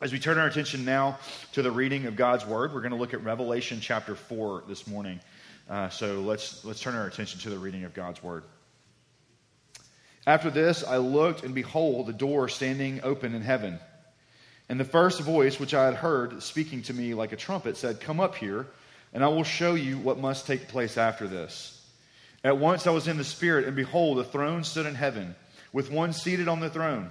As we turn our attention now to the reading of God's Word, we're going to look at Revelation chapter 4 this morning. Uh, so let's, let's turn our attention to the reading of God's Word. After this, I looked, and behold, the door standing open in heaven. And the first voice which I had heard speaking to me like a trumpet said, Come up here, and I will show you what must take place after this. At once I was in the Spirit, and behold, a throne stood in heaven, with one seated on the throne.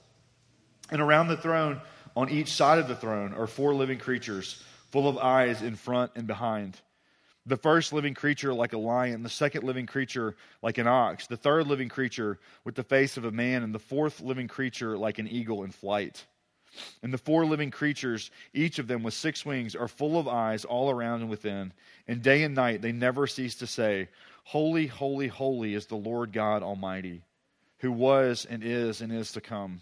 And around the throne, on each side of the throne, are four living creatures, full of eyes in front and behind. The first living creature like a lion, the second living creature like an ox, the third living creature with the face of a man, and the fourth living creature like an eagle in flight. And the four living creatures, each of them with six wings, are full of eyes all around and within. And day and night they never cease to say, Holy, holy, holy is the Lord God Almighty, who was and is and is to come.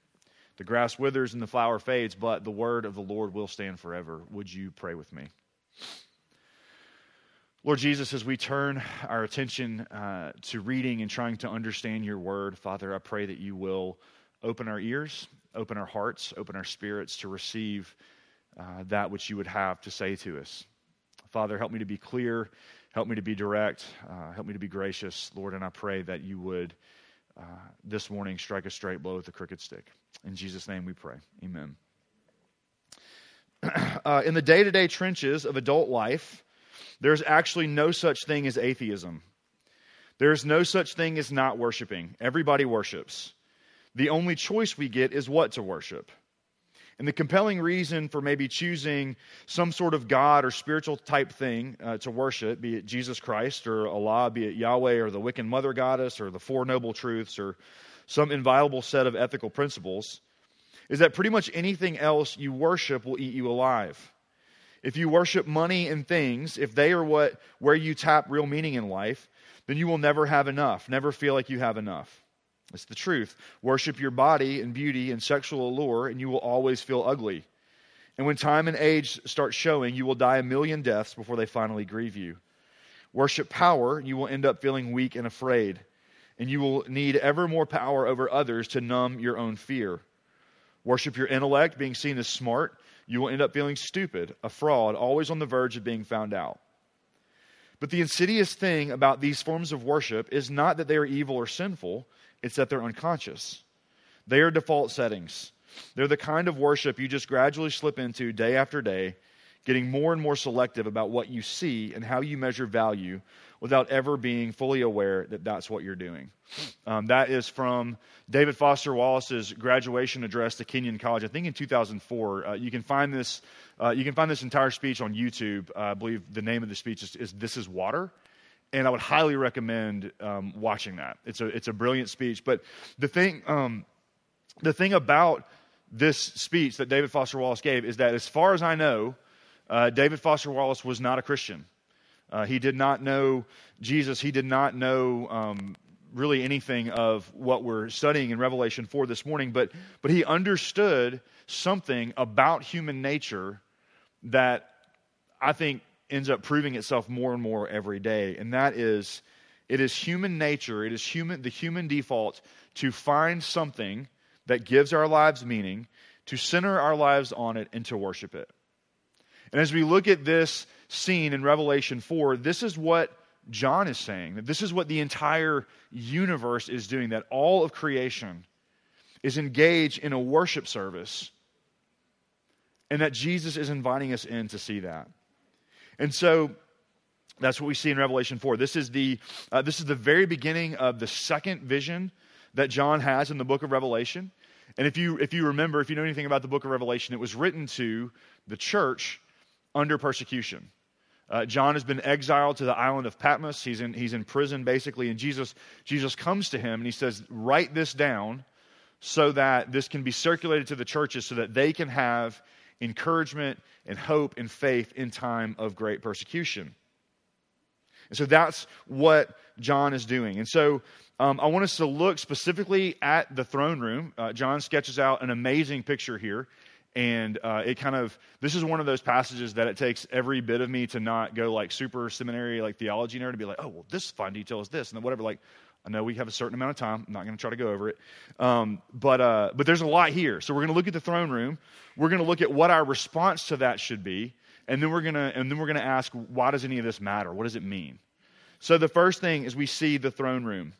The grass withers and the flower fades, but the word of the Lord will stand forever. Would you pray with me? Lord Jesus, as we turn our attention uh, to reading and trying to understand your word, Father, I pray that you will open our ears, open our hearts, open our spirits to receive uh, that which you would have to say to us. Father, help me to be clear, help me to be direct, uh, help me to be gracious, Lord, and I pray that you would uh, this morning strike a straight blow with a crooked stick. In Jesus' name we pray. Amen. Uh, in the day to day trenches of adult life, there's actually no such thing as atheism. There's no such thing as not worshiping. Everybody worships. The only choice we get is what to worship. And the compelling reason for maybe choosing some sort of God or spiritual type thing uh, to worship, be it Jesus Christ or Allah, be it Yahweh or the Wiccan Mother Goddess or the Four Noble Truths or some inviolable set of ethical principles, is that pretty much anything else you worship will eat you alive. If you worship money and things, if they are what where you tap real meaning in life, then you will never have enough, never feel like you have enough. It's the truth. Worship your body and beauty and sexual allure, and you will always feel ugly. And when time and age start showing, you will die a million deaths before they finally grieve you. Worship power, you will end up feeling weak and afraid. And you will need ever more power over others to numb your own fear. Worship your intellect, being seen as smart, you will end up feeling stupid, a fraud, always on the verge of being found out. But the insidious thing about these forms of worship is not that they are evil or sinful, it's that they're unconscious. They are default settings. They're the kind of worship you just gradually slip into day after day, getting more and more selective about what you see and how you measure value without ever being fully aware that that's what you're doing. Um, that is from David Foster Wallace's graduation address to Kenyon College, I think in 2004. Uh, you can find this. Uh, you can find this entire speech on YouTube. Uh, I believe the name of the speech is, is "This Is Water." And I would highly recommend um, watching that. It's a it's a brilliant speech. But the thing um, the thing about this speech that David Foster Wallace gave is that, as far as I know, uh, David Foster Wallace was not a Christian. Uh, he did not know Jesus. He did not know um, really anything of what we're studying in Revelation 4 this morning, but, but he understood something about human nature that I think ends up proving itself more and more every day, and that is it is human nature, it is human the human default to find something that gives our lives meaning, to center our lives on it, and to worship it. And as we look at this scene in Revelation 4, this is what John is saying. That this is what the entire universe is doing, that all of creation is engaged in a worship service, and that Jesus is inviting us in to see that. And so that's what we see in Revelation 4. This is the, uh, this is the very beginning of the second vision that John has in the book of Revelation. And if you, if you remember, if you know anything about the book of Revelation, it was written to the church under persecution. Uh, John has been exiled to the island of Patmos. He's in, he's in prison, basically, and Jesus, Jesus comes to him and he says, Write this down so that this can be circulated to the churches so that they can have encouragement and hope and faith in time of great persecution. And so that's what John is doing. And so um, I want us to look specifically at the throne room. Uh, John sketches out an amazing picture here. And uh, it kind of, this is one of those passages that it takes every bit of me to not go like super seminary, like theology nerd, to be like, oh, well, this fine detail is this, and then whatever. Like, I know we have a certain amount of time. I'm not going to try to go over it. Um, but, uh, but there's a lot here. So we're going to look at the throne room. We're going to look at what our response to that should be. And then we're going to, and then we're going to ask, why does any of this matter? What does it mean? So the first thing is we see the throne room.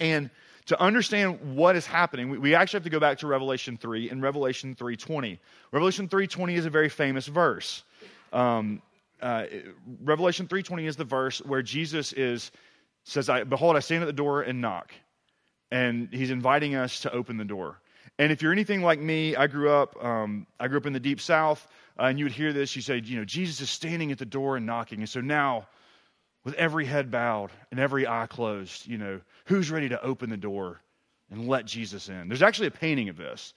And to understand what is happening, we, we actually have to go back to Revelation 3 and Revelation 3.20. Revelation 3.20 is a very famous verse. Um, uh, Revelation 3.20 is the verse where Jesus is says, I, Behold, I stand at the door and knock. And he's inviting us to open the door. And if you're anything like me, I grew up, um, I grew up in the deep south, uh, and you would hear this. You say, you know, Jesus is standing at the door and knocking. And so now with every head bowed and every eye closed, you know, who's ready to open the door and let Jesus in? There's actually a painting of this.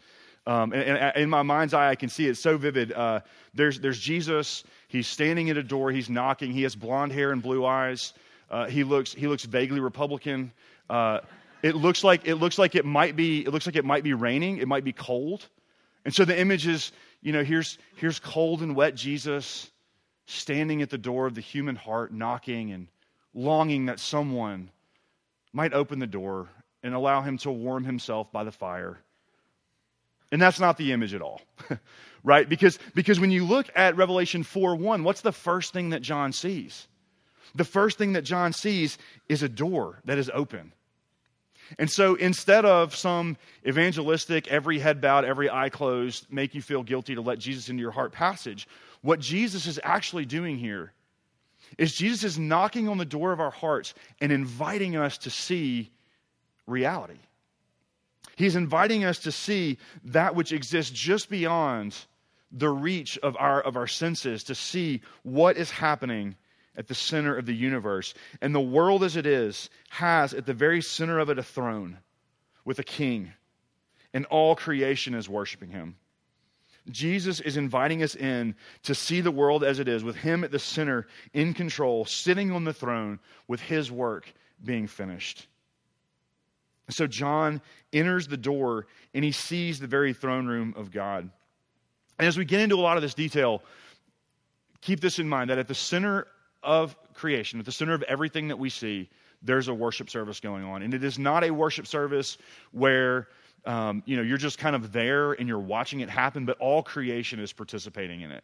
Um, and, and, in my mind's eye, I can see it so vivid. Uh, there's, there's Jesus. He's standing at a door. He's knocking. He has blonde hair and blue eyes. Uh, he looks he looks vaguely Republican. Uh, it looks like it looks like it might be it looks like it might be raining. It might be cold. And so the image is, you know, here's here's cold and wet Jesus standing at the door of the human heart, knocking and longing that someone might open the door and allow him to warm himself by the fire. And that's not the image at all, right? Because, because when you look at Revelation 4 1, what's the first thing that John sees? The first thing that John sees is a door that is open. And so instead of some evangelistic, every head bowed, every eye closed, make you feel guilty to let Jesus into your heart passage, what Jesus is actually doing here is Jesus is knocking on the door of our hearts and inviting us to see reality. He's inviting us to see that which exists just beyond the reach of our, of our senses, to see what is happening at the center of the universe. And the world as it is has at the very center of it a throne with a king, and all creation is worshiping him. Jesus is inviting us in to see the world as it is, with Him at the center, in control, sitting on the throne, with His work being finished. So John enters the door and he sees the very throne room of God. And as we get into a lot of this detail, keep this in mind that at the center of creation, at the center of everything that we see, there's a worship service going on. And it is not a worship service where um, you know, you're just kind of there and you're watching it happen, but all creation is participating in it.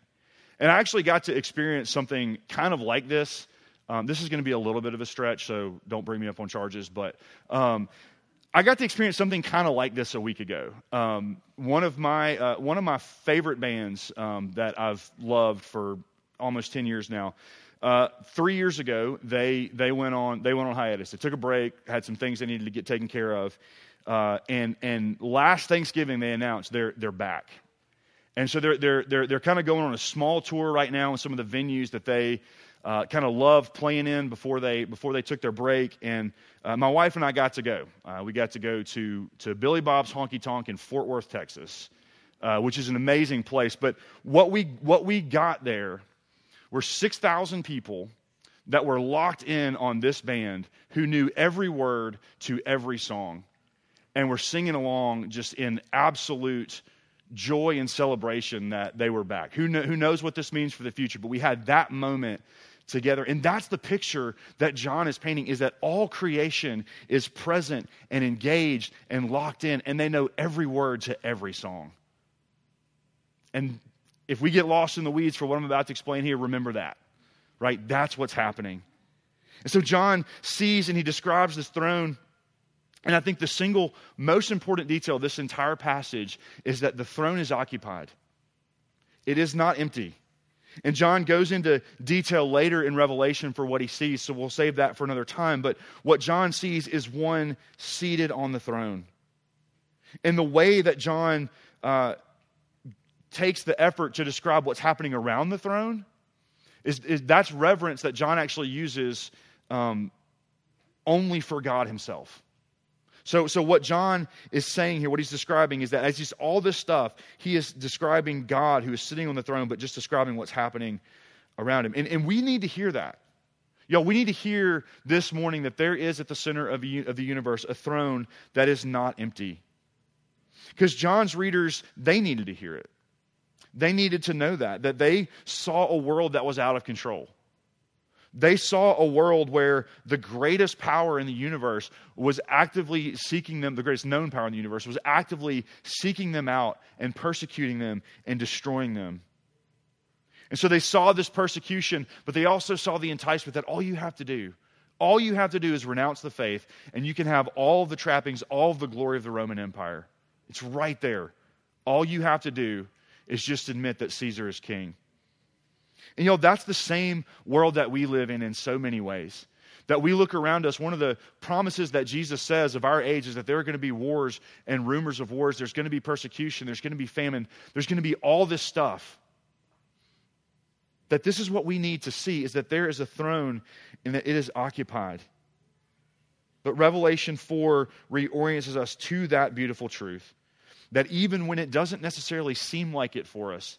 And I actually got to experience something kind of like this. Um, this is going to be a little bit of a stretch, so don't bring me up on charges. But um, I got to experience something kind of like this a week ago. Um, one of my uh, one of my favorite bands um, that I've loved for almost ten years now. Uh, three years ago, they they went on they went on hiatus. They took a break, had some things they needed to get taken care of, uh, and, and last Thanksgiving, they announced they're, they're back. And so they're, they're, they're, they're kind of going on a small tour right now in some of the venues that they uh, kind of loved playing in before they, before they took their break. And uh, my wife and I got to go. Uh, we got to go to, to Billy Bob's Honky Tonk in Fort Worth, Texas, uh, which is an amazing place. But what we, what we got there were 6,000 people that were locked in on this band who knew every word to every song and were singing along just in absolute joy and celebration that they were back. Who, know, who knows what this means for the future? But we had that moment together. And that's the picture that John is painting is that all creation is present and engaged and locked in, and they know every word to every song. And if we get lost in the weeds for what I'm about to explain here, remember that, right? That's what's happening. And so John sees and he describes this throne and I think the single most important detail of this entire passage is that the throne is occupied. It is not empty. And John goes into detail later in Revelation for what he sees, so we'll save that for another time. But what John sees is one seated on the throne. And the way that John uh, takes the effort to describe what's happening around the throne is, is that's reverence that John actually uses um, only for God himself. So, so what John is saying here, what he's describing is that as he's all this stuff, he is describing God who is sitting on the throne, but just describing what's happening around him. And, and we need to hear that. Y'all, we need to hear this morning that there is at the center of, of the universe a throne that is not empty. Because John's readers, they needed to hear it. They needed to know that, that they saw a world that was out of control. They saw a world where the greatest power in the universe was actively seeking them, the greatest known power in the universe was actively seeking them out and persecuting them and destroying them. And so they saw this persecution, but they also saw the enticement that all you have to do, all you have to do is renounce the faith, and you can have all the trappings, all the glory of the Roman Empire. It's right there. All you have to do is just admit that Caesar is king. And you know, that's the same world that we live in in so many ways. That we look around us, one of the promises that Jesus says of our age is that there are going to be wars and rumors of wars. There's going to be persecution. There's going to be famine. There's going to be all this stuff. That this is what we need to see is that there is a throne and that it is occupied. But Revelation 4 reorients us to that beautiful truth that even when it doesn't necessarily seem like it for us,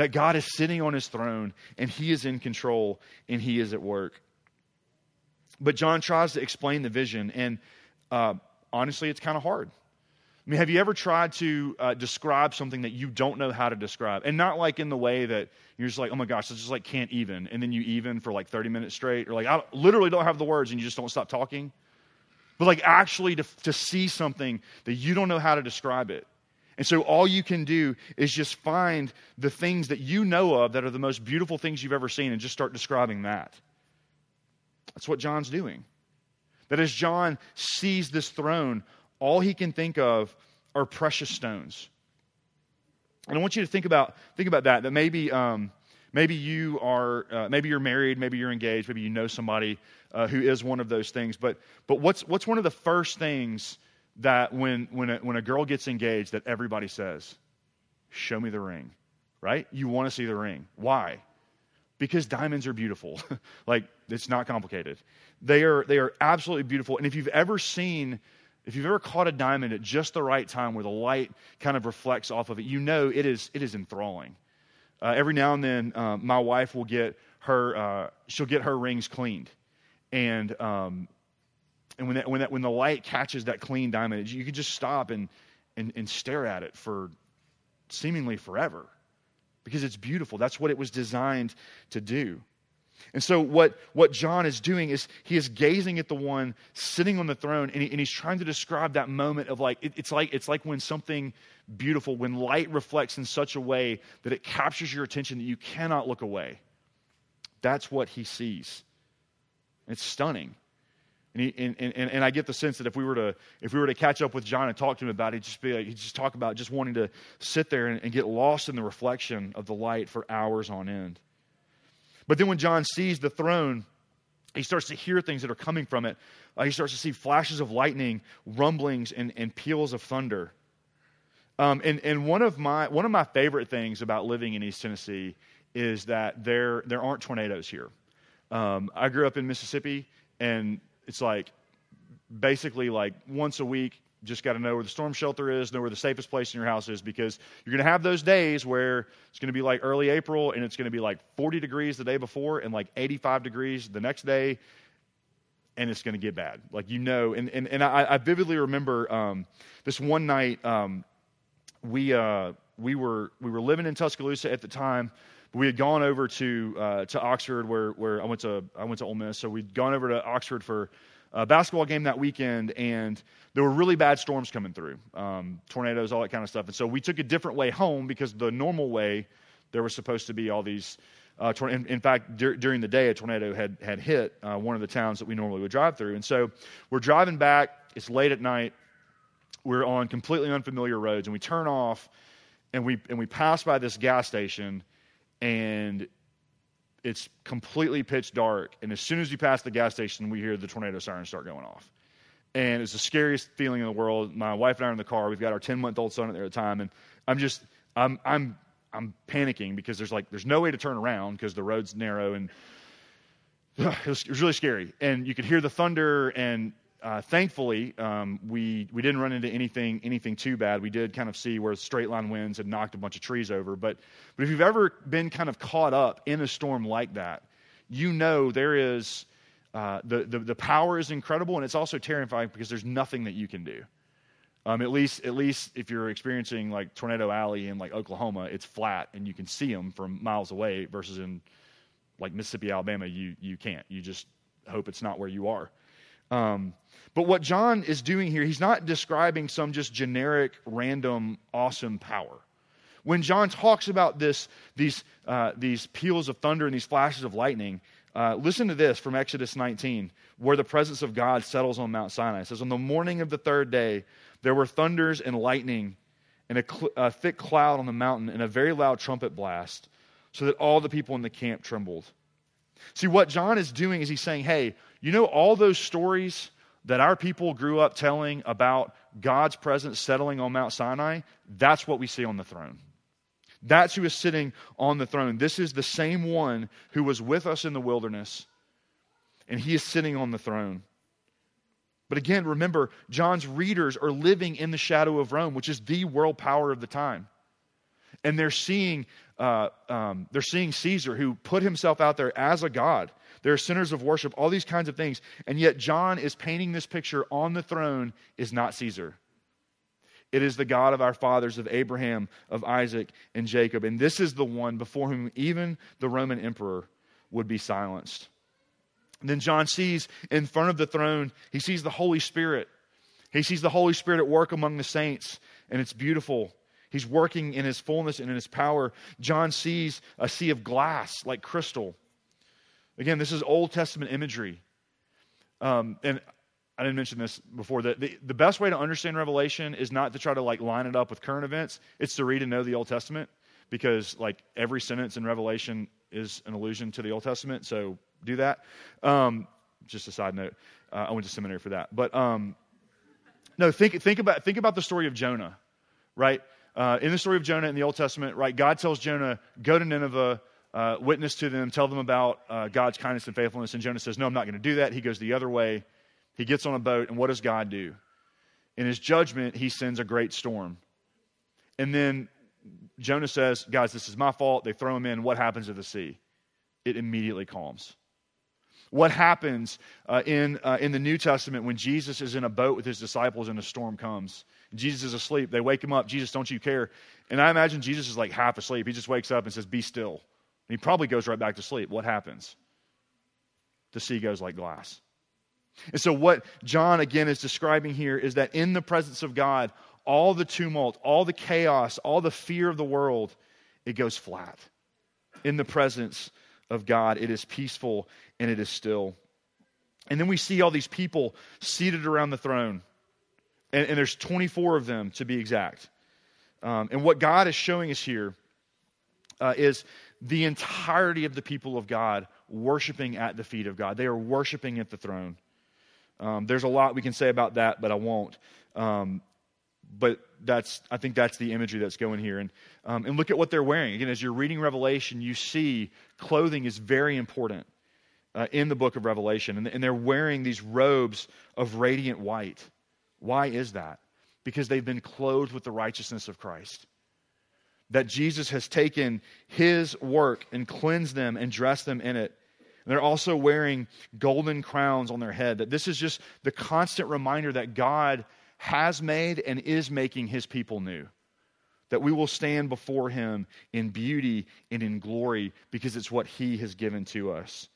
that God is sitting on his throne and he is in control and he is at work. But John tries to explain the vision, and uh, honestly, it's kind of hard. I mean, have you ever tried to uh, describe something that you don't know how to describe? And not like in the way that you're just like, oh my gosh, I just like can't even. And then you even for like 30 minutes straight, or like, I literally don't have the words and you just don't stop talking. But like actually to, to see something that you don't know how to describe it. And so all you can do is just find the things that you know of that are the most beautiful things you've ever seen and just start describing that. That's what John's doing. That as John sees this throne, all he can think of are precious stones. And I want you to think about think about that. That maybe um, maybe you are uh, maybe you're married, maybe you're engaged, maybe you know somebody uh, who is one of those things. But but what's what's one of the first things that when, when, a, when a girl gets engaged that everybody says, show me the ring, right? You want to see the ring. Why? Because diamonds are beautiful. like, it's not complicated. They are, they are absolutely beautiful. And if you've ever seen, if you've ever caught a diamond at just the right time where the light kind of reflects off of it, you know it is, it is enthralling. Uh, every now and then, um, my wife will get her, uh, she'll get her rings cleaned. And um, and when, that, when, that, when the light catches that clean diamond, you can just stop and, and, and stare at it for seemingly forever because it's beautiful. That's what it was designed to do. And so, what, what John is doing is he is gazing at the one sitting on the throne, and, he, and he's trying to describe that moment of like, it, it's like it's like when something beautiful, when light reflects in such a way that it captures your attention that you cannot look away. That's what he sees. It's stunning. And, he, and, and, and I get the sense that if we were to if we were to catch up with John and talk to him about it, he'd just be he'd just talk about just wanting to sit there and, and get lost in the reflection of the light for hours on end. But then when John sees the throne, he starts to hear things that are coming from it. Uh, he starts to see flashes of lightning, rumblings, and, and peals of thunder. Um, and and one of my one of my favorite things about living in East Tennessee is that there there aren't tornadoes here. Um, I grew up in Mississippi, and it's like basically like once a week, just got to know where the storm shelter is, know where the safest place in your house is, because you're going to have those days where it's going to be like early April and it's going to be like 40 degrees the day before and like 85 degrees the next day, and it's going to get bad. Like you know, and and, and I, I vividly remember um, this one night um, we uh, we were we were living in Tuscaloosa at the time we had gone over to uh, to Oxford, where where I went to I went to Ole Miss. So we'd gone over to Oxford for a basketball game that weekend, and there were really bad storms coming through, um, tornadoes, all that kind of stuff. And so we took a different way home because the normal way there was supposed to be all these. Uh, tor- in, in, fact, dur- during the day, a tornado had had hit uh, one of the towns that we normally would drive through, and so we're driving back. It's late at night. We're on completely unfamiliar roads, and we turn off, and we and we pass by this gas station and it's completely pitch dark. And as soon as you pass the gas station, we hear the tornado sirens start going off. And it's the scariest feeling in the world. My wife and I are in the car. We've got our 10 month old son there at the time. And I'm just, I'm, I'm, I'm panicking because there's like, there's no way to turn around because the road's narrow and it was, it was really scary. And you could hear the thunder and uh, thankfully, um, we we didn't run into anything anything too bad. We did kind of see where straight line winds had knocked a bunch of trees over. But but if you've ever been kind of caught up in a storm like that, you know there is uh, the, the the power is incredible, and it's also terrifying because there's nothing that you can do. Um, at least at least if you're experiencing like Tornado Alley in like Oklahoma, it's flat and you can see them from miles away. Versus in like Mississippi, Alabama, you you can't. You just hope it's not where you are. Um, but what John is doing here, he's not describing some just generic, random, awesome power. When John talks about this, these, uh, these peals of thunder and these flashes of lightning, uh, listen to this from Exodus 19, where the presence of God settles on Mount Sinai. It says, On the morning of the third day, there were thunders and lightning and a, cl- a thick cloud on the mountain and a very loud trumpet blast, so that all the people in the camp trembled. See, what John is doing is he's saying, Hey, you know, all those stories that our people grew up telling about God's presence settling on Mount Sinai, that's what we see on the throne. That's who is sitting on the throne. This is the same one who was with us in the wilderness, and he is sitting on the throne. But again, remember, John's readers are living in the shadow of Rome, which is the world power of the time. And they're seeing, uh, um, they're seeing Caesar, who put himself out there as a god. There are centers of worship, all these kinds of things. And yet, John is painting this picture on the throne is not Caesar. It is the God of our fathers, of Abraham, of Isaac, and Jacob. And this is the one before whom even the Roman emperor would be silenced. And then John sees in front of the throne, he sees the Holy Spirit. He sees the Holy Spirit at work among the saints, and it's beautiful. He's working in his fullness and in his power. John sees a sea of glass like crystal. Again, this is Old Testament imagery. Um, and I didn't mention this before. The, the, the best way to understand Revelation is not to try to like line it up with current events. It's to read and know the Old Testament because like every sentence in Revelation is an allusion to the Old Testament. So do that. Um, just a side note. Uh, I went to seminary for that. But um, no, think, think, about, think about the story of Jonah, right? Uh, in the story of Jonah in the Old Testament, right, God tells Jonah, go to Nineveh, uh, witness to them, tell them about uh, God's kindness and faithfulness. And Jonah says, No, I'm not going to do that. He goes the other way. He gets on a boat, and what does God do? In his judgment, he sends a great storm. And then Jonah says, Guys, this is my fault. They throw him in. What happens to the sea? It immediately calms. What happens uh, in, uh, in the New Testament when Jesus is in a boat with his disciples and a storm comes? Jesus is asleep. They wake him up. Jesus, don't you care? And I imagine Jesus is like half asleep. He just wakes up and says, Be still. And he probably goes right back to sleep. What happens? The sea goes like glass. And so, what John again is describing here is that in the presence of God, all the tumult, all the chaos, all the fear of the world, it goes flat. In the presence of God, it is peaceful and it is still. And then we see all these people seated around the throne. And, and there's 24 of them to be exact. Um, and what God is showing us here uh, is the entirety of the people of God worshiping at the feet of God. They are worshiping at the throne. Um, there's a lot we can say about that, but I won't. Um, but that's I think that's the imagery that's going here. And um, and look at what they're wearing. Again, as you're reading Revelation, you see clothing is very important uh, in the book of Revelation, and, and they're wearing these robes of radiant white. Why is that? Because they've been clothed with the righteousness of Christ that Jesus has taken his work and cleansed them and dressed them in it. And they're also wearing golden crowns on their head. That this is just the constant reminder that God has made and is making his people new. That we will stand before him in beauty and in glory because it's what he has given to us.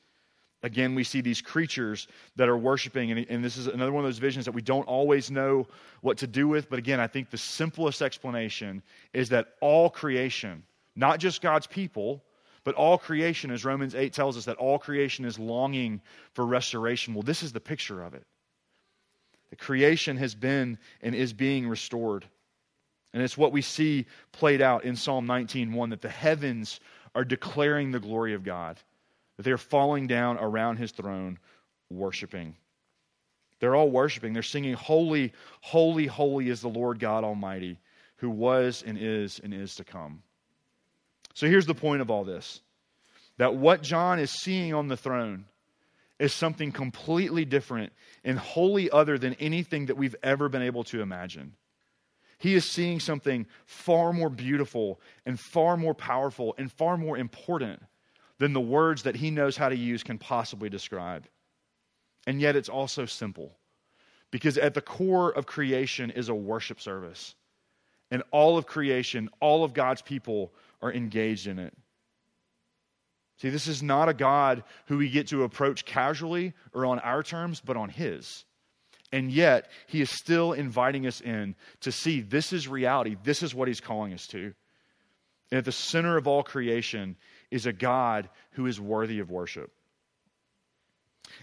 Again, we see these creatures that are worshiping, and, and, this is another one of those visions that we don't always know what to do with. But again, I think the simplest explanation is that all creation, not just God's people, but all creation, as Romans 8 tells us, that all creation is longing for restoration. Well, this is the picture of it. The creation has been and is being restored. And it's what we see played out in Psalm 19:1 that the heavens are declaring the glory of God that they are falling down around his throne, worshiping. They're all worshiping. They're singing, Holy, holy, holy is the Lord God Almighty, who was and is and is to come. So here's the point of all this that what John is seeing on the throne is something completely different and wholly other than anything that we've ever been able to imagine. He is seeing something far more beautiful and far more powerful and far more important than the words that he knows how to use can possibly describe. And yet it's also simple because at the core of creation is a worship service. And all of creation, all of God's people are engaged in it. See, this is not a God who we get to approach casually or on our terms, but on His. And yet, He is still inviting us in to see this is reality. This is what He's calling us to. And at the center of all creation is a God who is worthy of worship.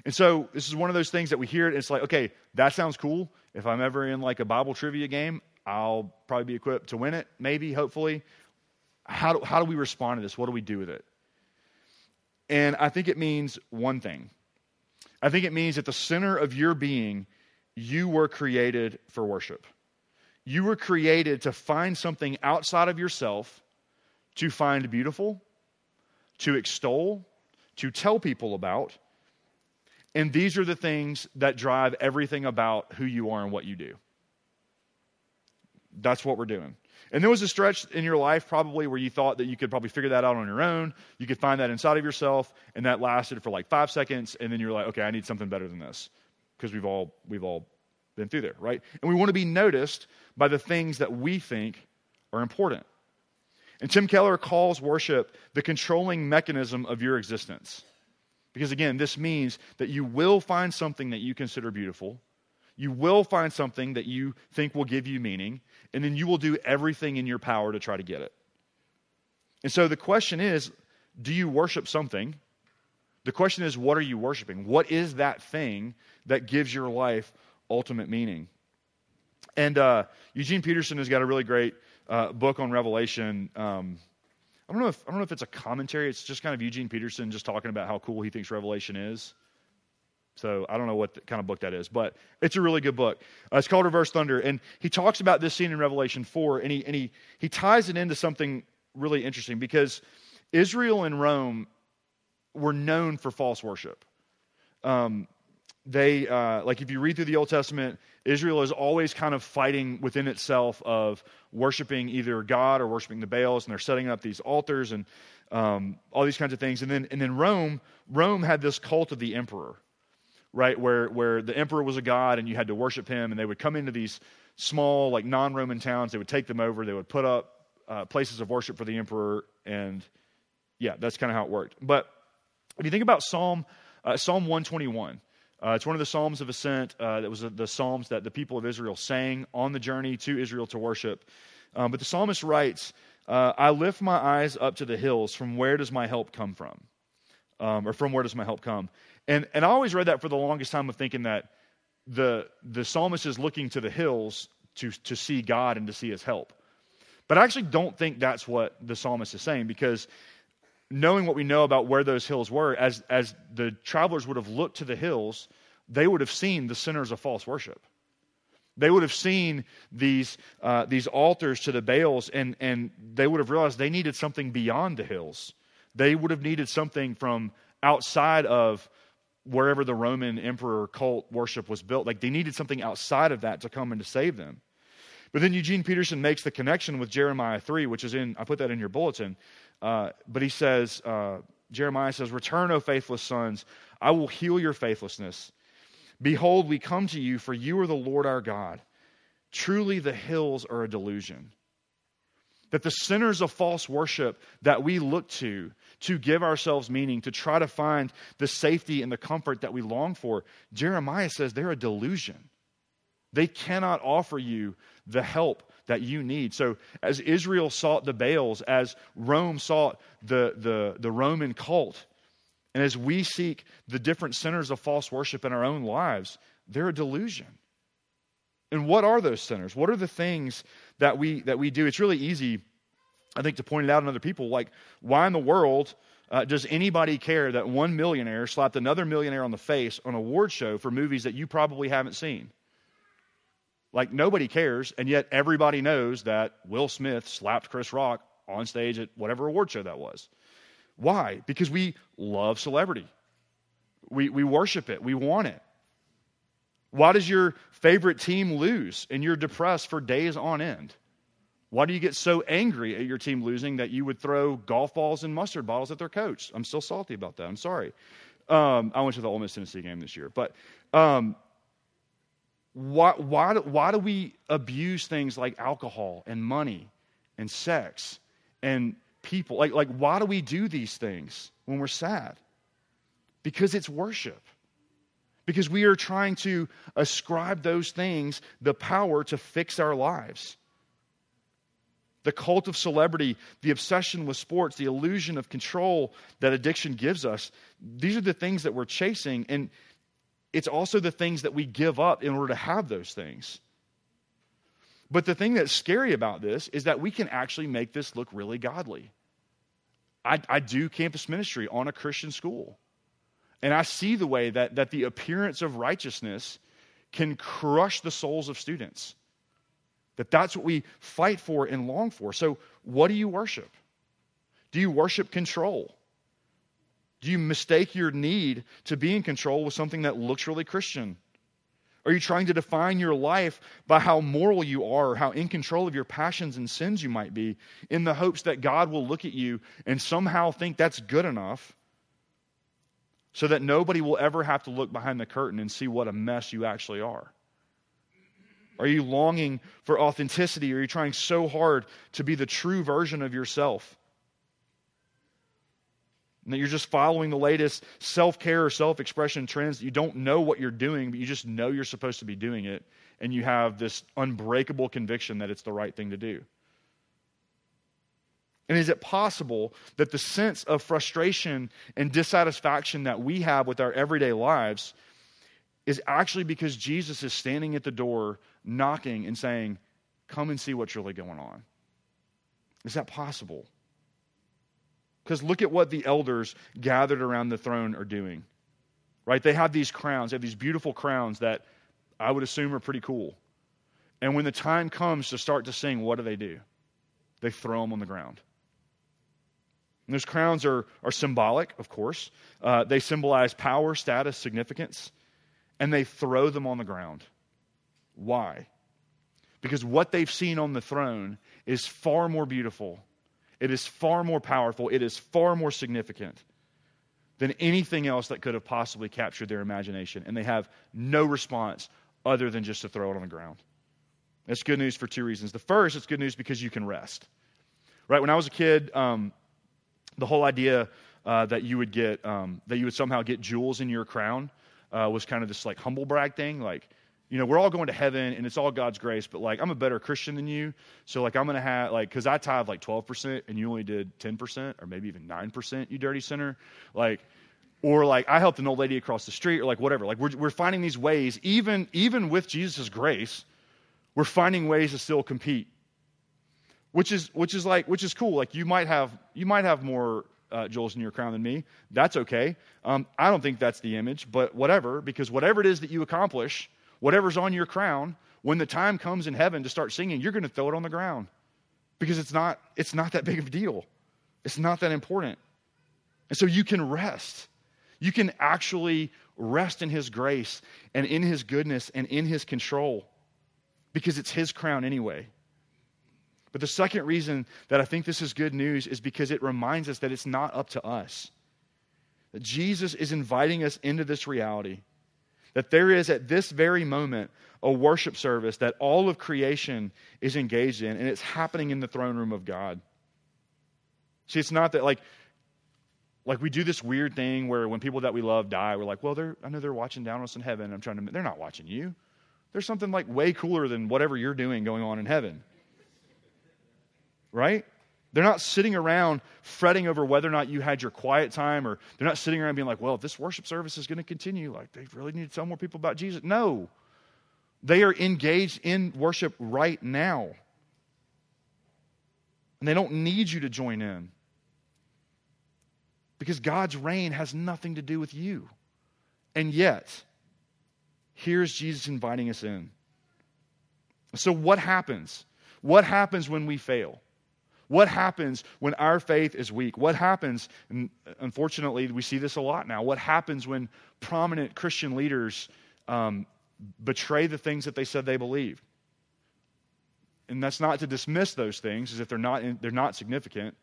And so, this is one of those things that we hear it, and it's like, okay, that sounds cool. If I'm ever in like a Bible trivia game, I'll probably be equipped to win it, maybe, hopefully. How do, how do we respond to this? What do we do with it? And I think it means one thing. I think it means at the center of your being, you were created for worship. You were created to find something outside of yourself to find beautiful, to extol, to tell people about. And these are the things that drive everything about who you are and what you do. That's what we're doing. And there was a stretch in your life probably where you thought that you could probably figure that out on your own. You could find that inside of yourself, and that lasted for like five seconds, and then you're like, okay, I need something better than this. Because we've all we've all been through there, right? And we want to be noticed by the things that we think are important. And Tim Keller calls worship the controlling mechanism of your existence. Because again, this means that you will find something that you consider beautiful you will find something that you think will give you meaning, and then you will do everything in your power to try to get it. And so the question is do you worship something? The question is, what are you worshiping? What is that thing that gives your life ultimate meaning? And uh, Eugene Peterson has got a really great uh, book on Revelation. Um, I don't know if I don't know if it's a commentary. It's just kind of Eugene Peterson just talking about how cool he thinks Revelation is. So I don't know what kind of book that is, but it's a really good book. Uh, it's called Reversed Thunder, and he talks about this scene in Revelation four, and he and he he ties it into something really interesting because Israel and Rome were known for false worship. Um, they uh, like if you read through the Old Testament, Israel is always kind of fighting within itself of worshiping either God or worshiping the Baals, and they're setting up these altars and um, all these kinds of things. And then and then Rome Rome had this cult of the emperor right? Where, where the emperor was a god and you had to worship him, and they would come into these small, like non Roman towns. They would take them over, they would put up uh, places of worship for the emperor, and yeah, that's kind of how it worked. But if you think about Psalm, uh, Psalm 121, uh, it's one of the Psalms of Ascent. Uh, that was the Psalms that the people of Israel sang on the journey to Israel to worship. Um, but the psalmist writes, uh, I lift my eyes up to the hills. From where does my help come from? Um, or from where does my help come? And, and I always read that for the longest time of thinking that the, the psalmist is looking to the hills to, to see God and to see his help. But I actually don't think that's what the psalmist is saying because knowing what we know about where those hills were, as, as the travelers would have looked to the hills, they would have seen the centers of false worship. They would have seen these, uh, these altars to the Baals, and, and they would have realized they needed something beyond the hills. They would have needed something from outside of wherever the Roman emperor cult worship was built. Like they needed something outside of that to come and to save them. But then Eugene Peterson makes the connection with Jeremiah 3, which is in, I put that in your bulletin. Uh, but he says, uh, Jeremiah says, Return, O faithless sons, I will heal your faithlessness. Behold, we come to you, for you are the Lord our God. Truly, the hills are a delusion. That the centers of false worship that we look to to give ourselves meaning, to try to find the safety and the comfort that we long for. Jeremiah says they're a delusion. They cannot offer you the help that you need. So, as Israel sought the Baals, as Rome sought the, the, the Roman cult, and as we seek the different centers of false worship in our own lives, they're a delusion. And what are those centers? What are the things that we that we do? It's really easy I think to point it out in other people, like, why in the world uh, does anybody care that one millionaire slapped another millionaire on the face on a award show for movies that you probably haven't seen? Like, nobody cares, and yet everybody knows that Will Smith slapped Chris Rock on stage at whatever award show that was. Why? Because we love celebrity. We, we worship it. We want it. Why does your favorite team lose and you're depressed for days on end? Why do you get so angry at your team losing that you would throw golf balls and mustard bottles at their coach? I'm still salty about that. I'm sorry. Um, I went to the Ole Miss Tennessee game this year, but um, why, why, why do we abuse things like alcohol and money and sex and people? Like, like, why do we do these things when we're sad? Because it's worship. Because we are trying to ascribe those things the power to fix our lives the cult of celebrity, the obsession with sports, the illusion of control that addiction gives us. These are the things that we're chasing, and it's also the things that we give up in order to have those things. But the thing that's scary about this is that we can actually make this look really godly. I, I do campus ministry on a Christian school, and I see the way that, that the appearance of righteousness can crush the souls of students. That that's what we fight for and long for. So, what do you worship? Do you worship control? Do you mistake your need to be in control with something that looks really Christian? Are you trying to define your life by how moral you are, or how in control of your passions and sins you might be, in the hopes that God will look at you and somehow think that's good enough so that nobody will ever have to look behind the curtain and see what a mess you actually are? Are you longing for authenticity? Are you trying so hard to be the true version of yourself? And that you're just following the latest self care or self expression trends you don't know what you're doing, but you just know you're supposed to be doing it. And you have this unbreakable conviction that it's the right thing to do. And is it possible that the sense of frustration and dissatisfaction that we have with our everyday lives is actually because Jesus is standing at the door knocking and saying, Come and see what's really going on. Is that possible? Because look at what the elders gathered around the throne are doing. Right? They have these crowns, they have these beautiful crowns that I would assume are pretty cool. And when the time comes to start to sing, what do they do? They throw them on the ground. And those crowns are, are symbolic, of course. Uh, they symbolize power, status, significance and they throw them on the ground. Why? Because what they've seen on the throne is far more beautiful, it is far more powerful, it is far more significant than anything else that could have possibly captured their imagination. And they have no response other than just to throw it on the ground. That's good news for two reasons. The first, it's good news because you can rest. Right? When I was a kid, um, the whole idea uh, that you would get, um, that you would somehow get jewels in your crown uh, was kind of this like humble brag thing. Like, you know, we're all going to heaven and it's all God's grace, but like, I'm a better Christian than you. So, like, I'm to have, like, because I tithe like 12% and you only did 10% or maybe even 9%, you dirty sinner. Like, or like I helped an old lady across the street or like whatever. Like, we're, we're finding these ways, even, even with Jesus' grace, we're finding ways to still compete. Which is, which is like, which is cool. Like, you might have, you might have more uh, jewels in your crown than me. That's okay. Um, I don't think that's the image, but whatever, because whatever it is that you accomplish, whatever's on your crown, when the time comes in heaven to start singing, you're going to throw it on the ground because it's not, it's not that big of a deal. It's not that important. And so you can rest. You can actually rest in His grace and in His goodness and in His control because it's His crown anyway. But the second reason that I think this is good news is because it reminds us that it's not up to us. That Jesus is inviting us into this reality. That there is at this very moment a worship service that all of creation is engaged in, and it's happening in the throne room of God. See, it's not that like like we do this weird thing where when people that we love die, we're like, well, they're I know they're watching down on us in heaven. I'm trying to they're not watching you. There's something like way cooler than whatever you're doing going on in heaven right? They're not sitting around fretting over whether or not you had your quiet time, or they're not sitting around being like, well, if this worship service is going to continue, like they really need to tell more people about Jesus. No. They are engaged in worship right now. And they don't need you to join in. Because God's reign has nothing to do with you. And yet, here's Jesus inviting us in. So, what happens? What happens when we fail? What happens when our faith is weak? What happens, unfortunately, we see this a lot now, what happens when prominent Christian leaders um, betray the things that they said they believed? And that's not to dismiss those things as if they're not, they're not significant.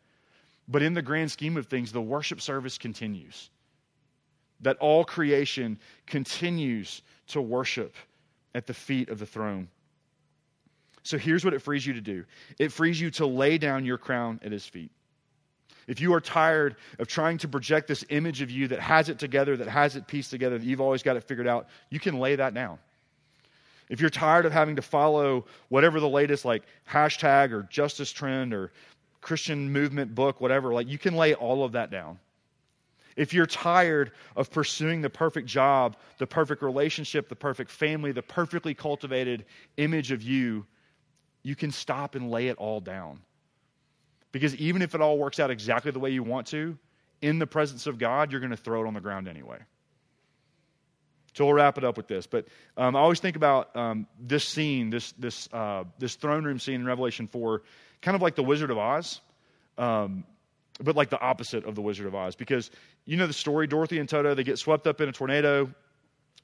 But in the grand scheme of things, the worship service continues. That all creation continues to worship at the feet of the throne. So here's what it frees you to do it frees you to lay down your crown at his feet. If you are tired of trying to project this image of you that has it together, that has it pieced together, that you've always got it figured out, you can lay that down. If you're tired of having to follow whatever the latest like hashtag or justice trend or Christian movement book, whatever, like you can lay all of that down. If you're tired of pursuing the perfect job, the perfect relationship, the perfect family, the perfectly cultivated image of you, you can stop and lay it all down. Because even if it all works out exactly the way you want to, in the presence of God, you're going to throw it on the ground anyway. So we'll wrap it up with this. But um, I always think about um, this scene, this, this, uh, this throne room scene in Revelation 4, kind of like the Wizard of Oz, um, but like the opposite of the Wizard of Oz. Because you know the story Dorothy and Toto, they get swept up in a tornado,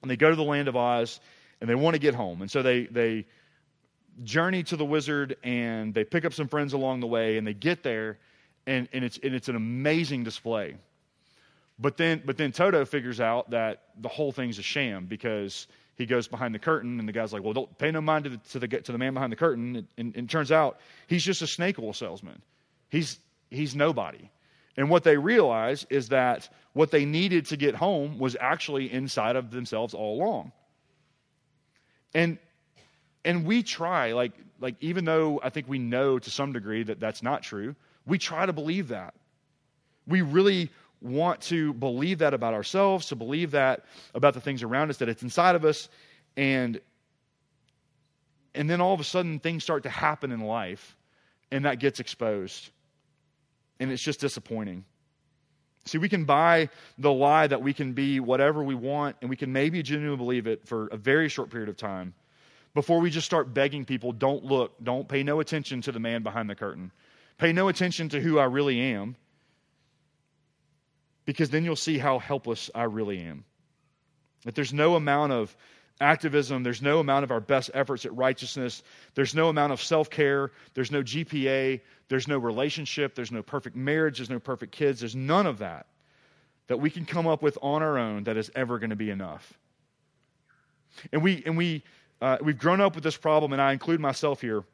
and they go to the land of Oz, and they want to get home. And so they, they journey to the wizard and they pick up some friends along the way and they get there and, and, it's, and it's an amazing display. But then, but then Toto figures out that the whole thing's a sham because he goes behind the curtain and the guy's like, well, don't pay no mind to the, to the, to the man behind the curtain. And, and, turns out he's just a snake oil salesman. He's, he's nobody. And what they realize is that what they needed to get home was actually inside of themselves all along. And and we try like like even though i think we know to some degree that that's not true we try to believe that. We really want to believe that about ourselves to believe that about the things around us that it's inside of us. And and then all of a sudden things start to happen in life and that gets exposed. And it's just disappointing. See we can buy the lie that we can be whatever we want and we can maybe genuinely believe it for a very short period of time before we just start begging people, don't look, don't pay no attention to the man behind the curtain. Pay no attention to who I really am, because then you'll see how helpless I really am. That there's no amount of activism, there's no amount of our best efforts at righteousness, there's no amount of self care, there's no GPA, there's no relationship, there's no perfect marriage, there's no perfect kids, there's none of that that we can come up with on our own that is ever going to be enough. And we, and we, uh, we've grown up with this problem, and I include myself here,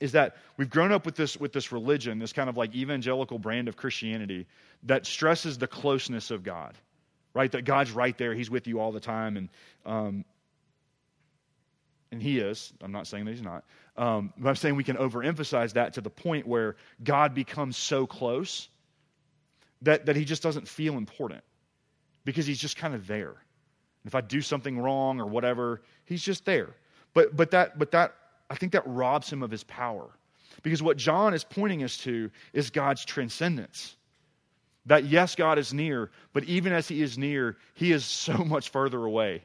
is that we've grown up with this, with this religion, this kind of like evangelical brand of Christianity that stresses the closeness of God, right? That God's right there, He's with you all the time, and um, and He is. I'm not saying that He's not, um, but I'm saying we can overemphasize that to the point where God becomes so close that that He just doesn't feel important because He's just kind of there if I do something wrong or whatever, he's just there. But, but, that, but that, I think that robs him of his power. Because what John is pointing us to is God's transcendence. That yes, God is near, but even as he is near, he is so much further away.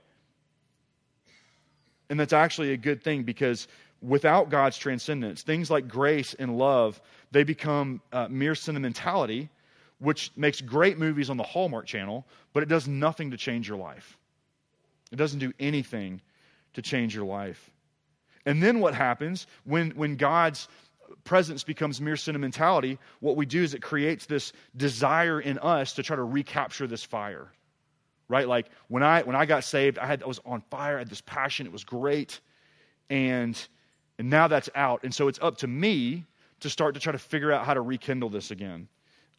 And that's actually a good thing because without God's transcendence, things like grace and love, they become uh, mere sentimentality, which makes great movies on the Hallmark Channel, but it does nothing to change your life. It doesn't do anything to change your life. And then what happens when, when God's presence becomes mere sentimentality? What we do is it creates this desire in us to try to recapture this fire. Right? Like when I when I got saved, I had I was on fire, I had this passion, it was great. And and now that's out. And so it's up to me to start to try to figure out how to rekindle this again.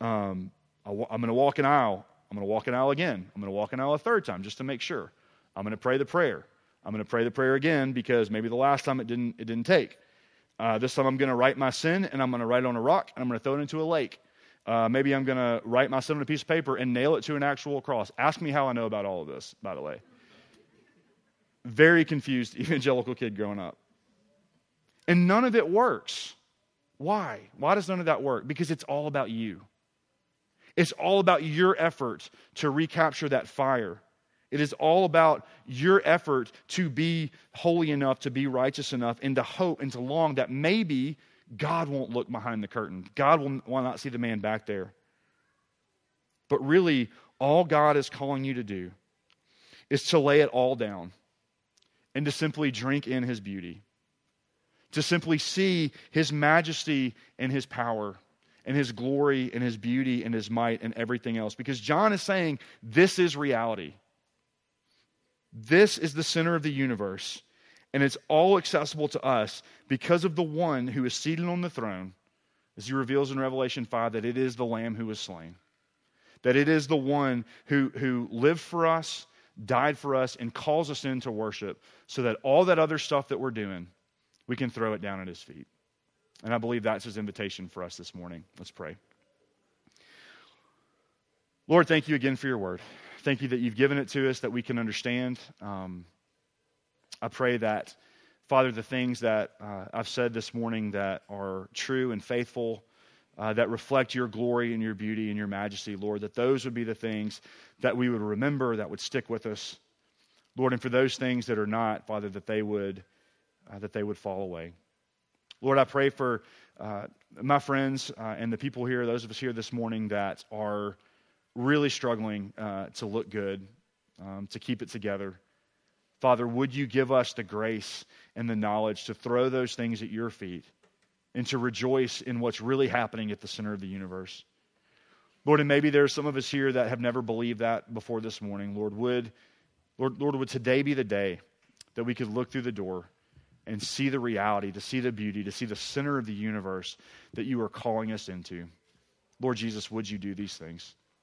Um, I, am going to walk an aisle. I'm going to walk an aisle again. I'm going to walk an aisle a third time just to make sure. I'm going to pray the prayer. I'm going to pray the prayer again because maybe the last time it didn't, it didn't take. Uh, this time I'm going to write my sin and I'm going to write it on a rock and I'm going to throw it into a lake. Uh, maybe I'm going to write my sin on a piece of paper and nail it to an actual cross. Ask me how I know about all of this, by the way. Very confused evangelical kid growing up. And none of it works. Why? Why does none of that work? Because it's all about you. It's all about your effort to recapture that fire. It is all about your effort to be holy enough, to be righteous enough, and to hope and to long that maybe God won't look behind the curtain. God will, not see the man back there. But really, all God is calling you to do is to lay it all down and to simply drink in his beauty, to simply see his majesty and his power and his glory and his beauty and his might and everything else. Because John is saying this is reality. This is the center of the universe, and it's all accessible to us because of the one who is seated on the throne, as he reveals in Revelation 5 that it is the Lamb who was slain, that it is the one who, who lived for us, died for us, and calls us into worship, so that all that other stuff that we're doing, we can throw it down at his feet. And I believe that's his invitation for us this morning. Let's pray. Lord, thank you again for your word. Thank you that you've given it to us that we can understand. Um, I pray that, Father, the things that uh, I've said this morning that are true and faithful, uh, that reflect your glory and your beauty and your majesty, Lord, that those would be the things that we would remember, that would stick with us. Lord, and for those things that are not, Father, that they would, uh, that they would fall away. Lord, I pray for uh, my friends uh, and the people here, those of us here this morning that are really struggling uh, to look good, um, to keep it together. Father, would you give us the grace and the knowledge to throw those things at your feet and to rejoice in what's really happening at the center of the universe? Lord, and maybe there's some of us here that have never believed that before this morning. Lord, would Lord, Lord, would today be the day that we could look through the door and see the reality, to see the beauty, to see the center of the universe that you are calling us into. Lord Jesus, would you do these things?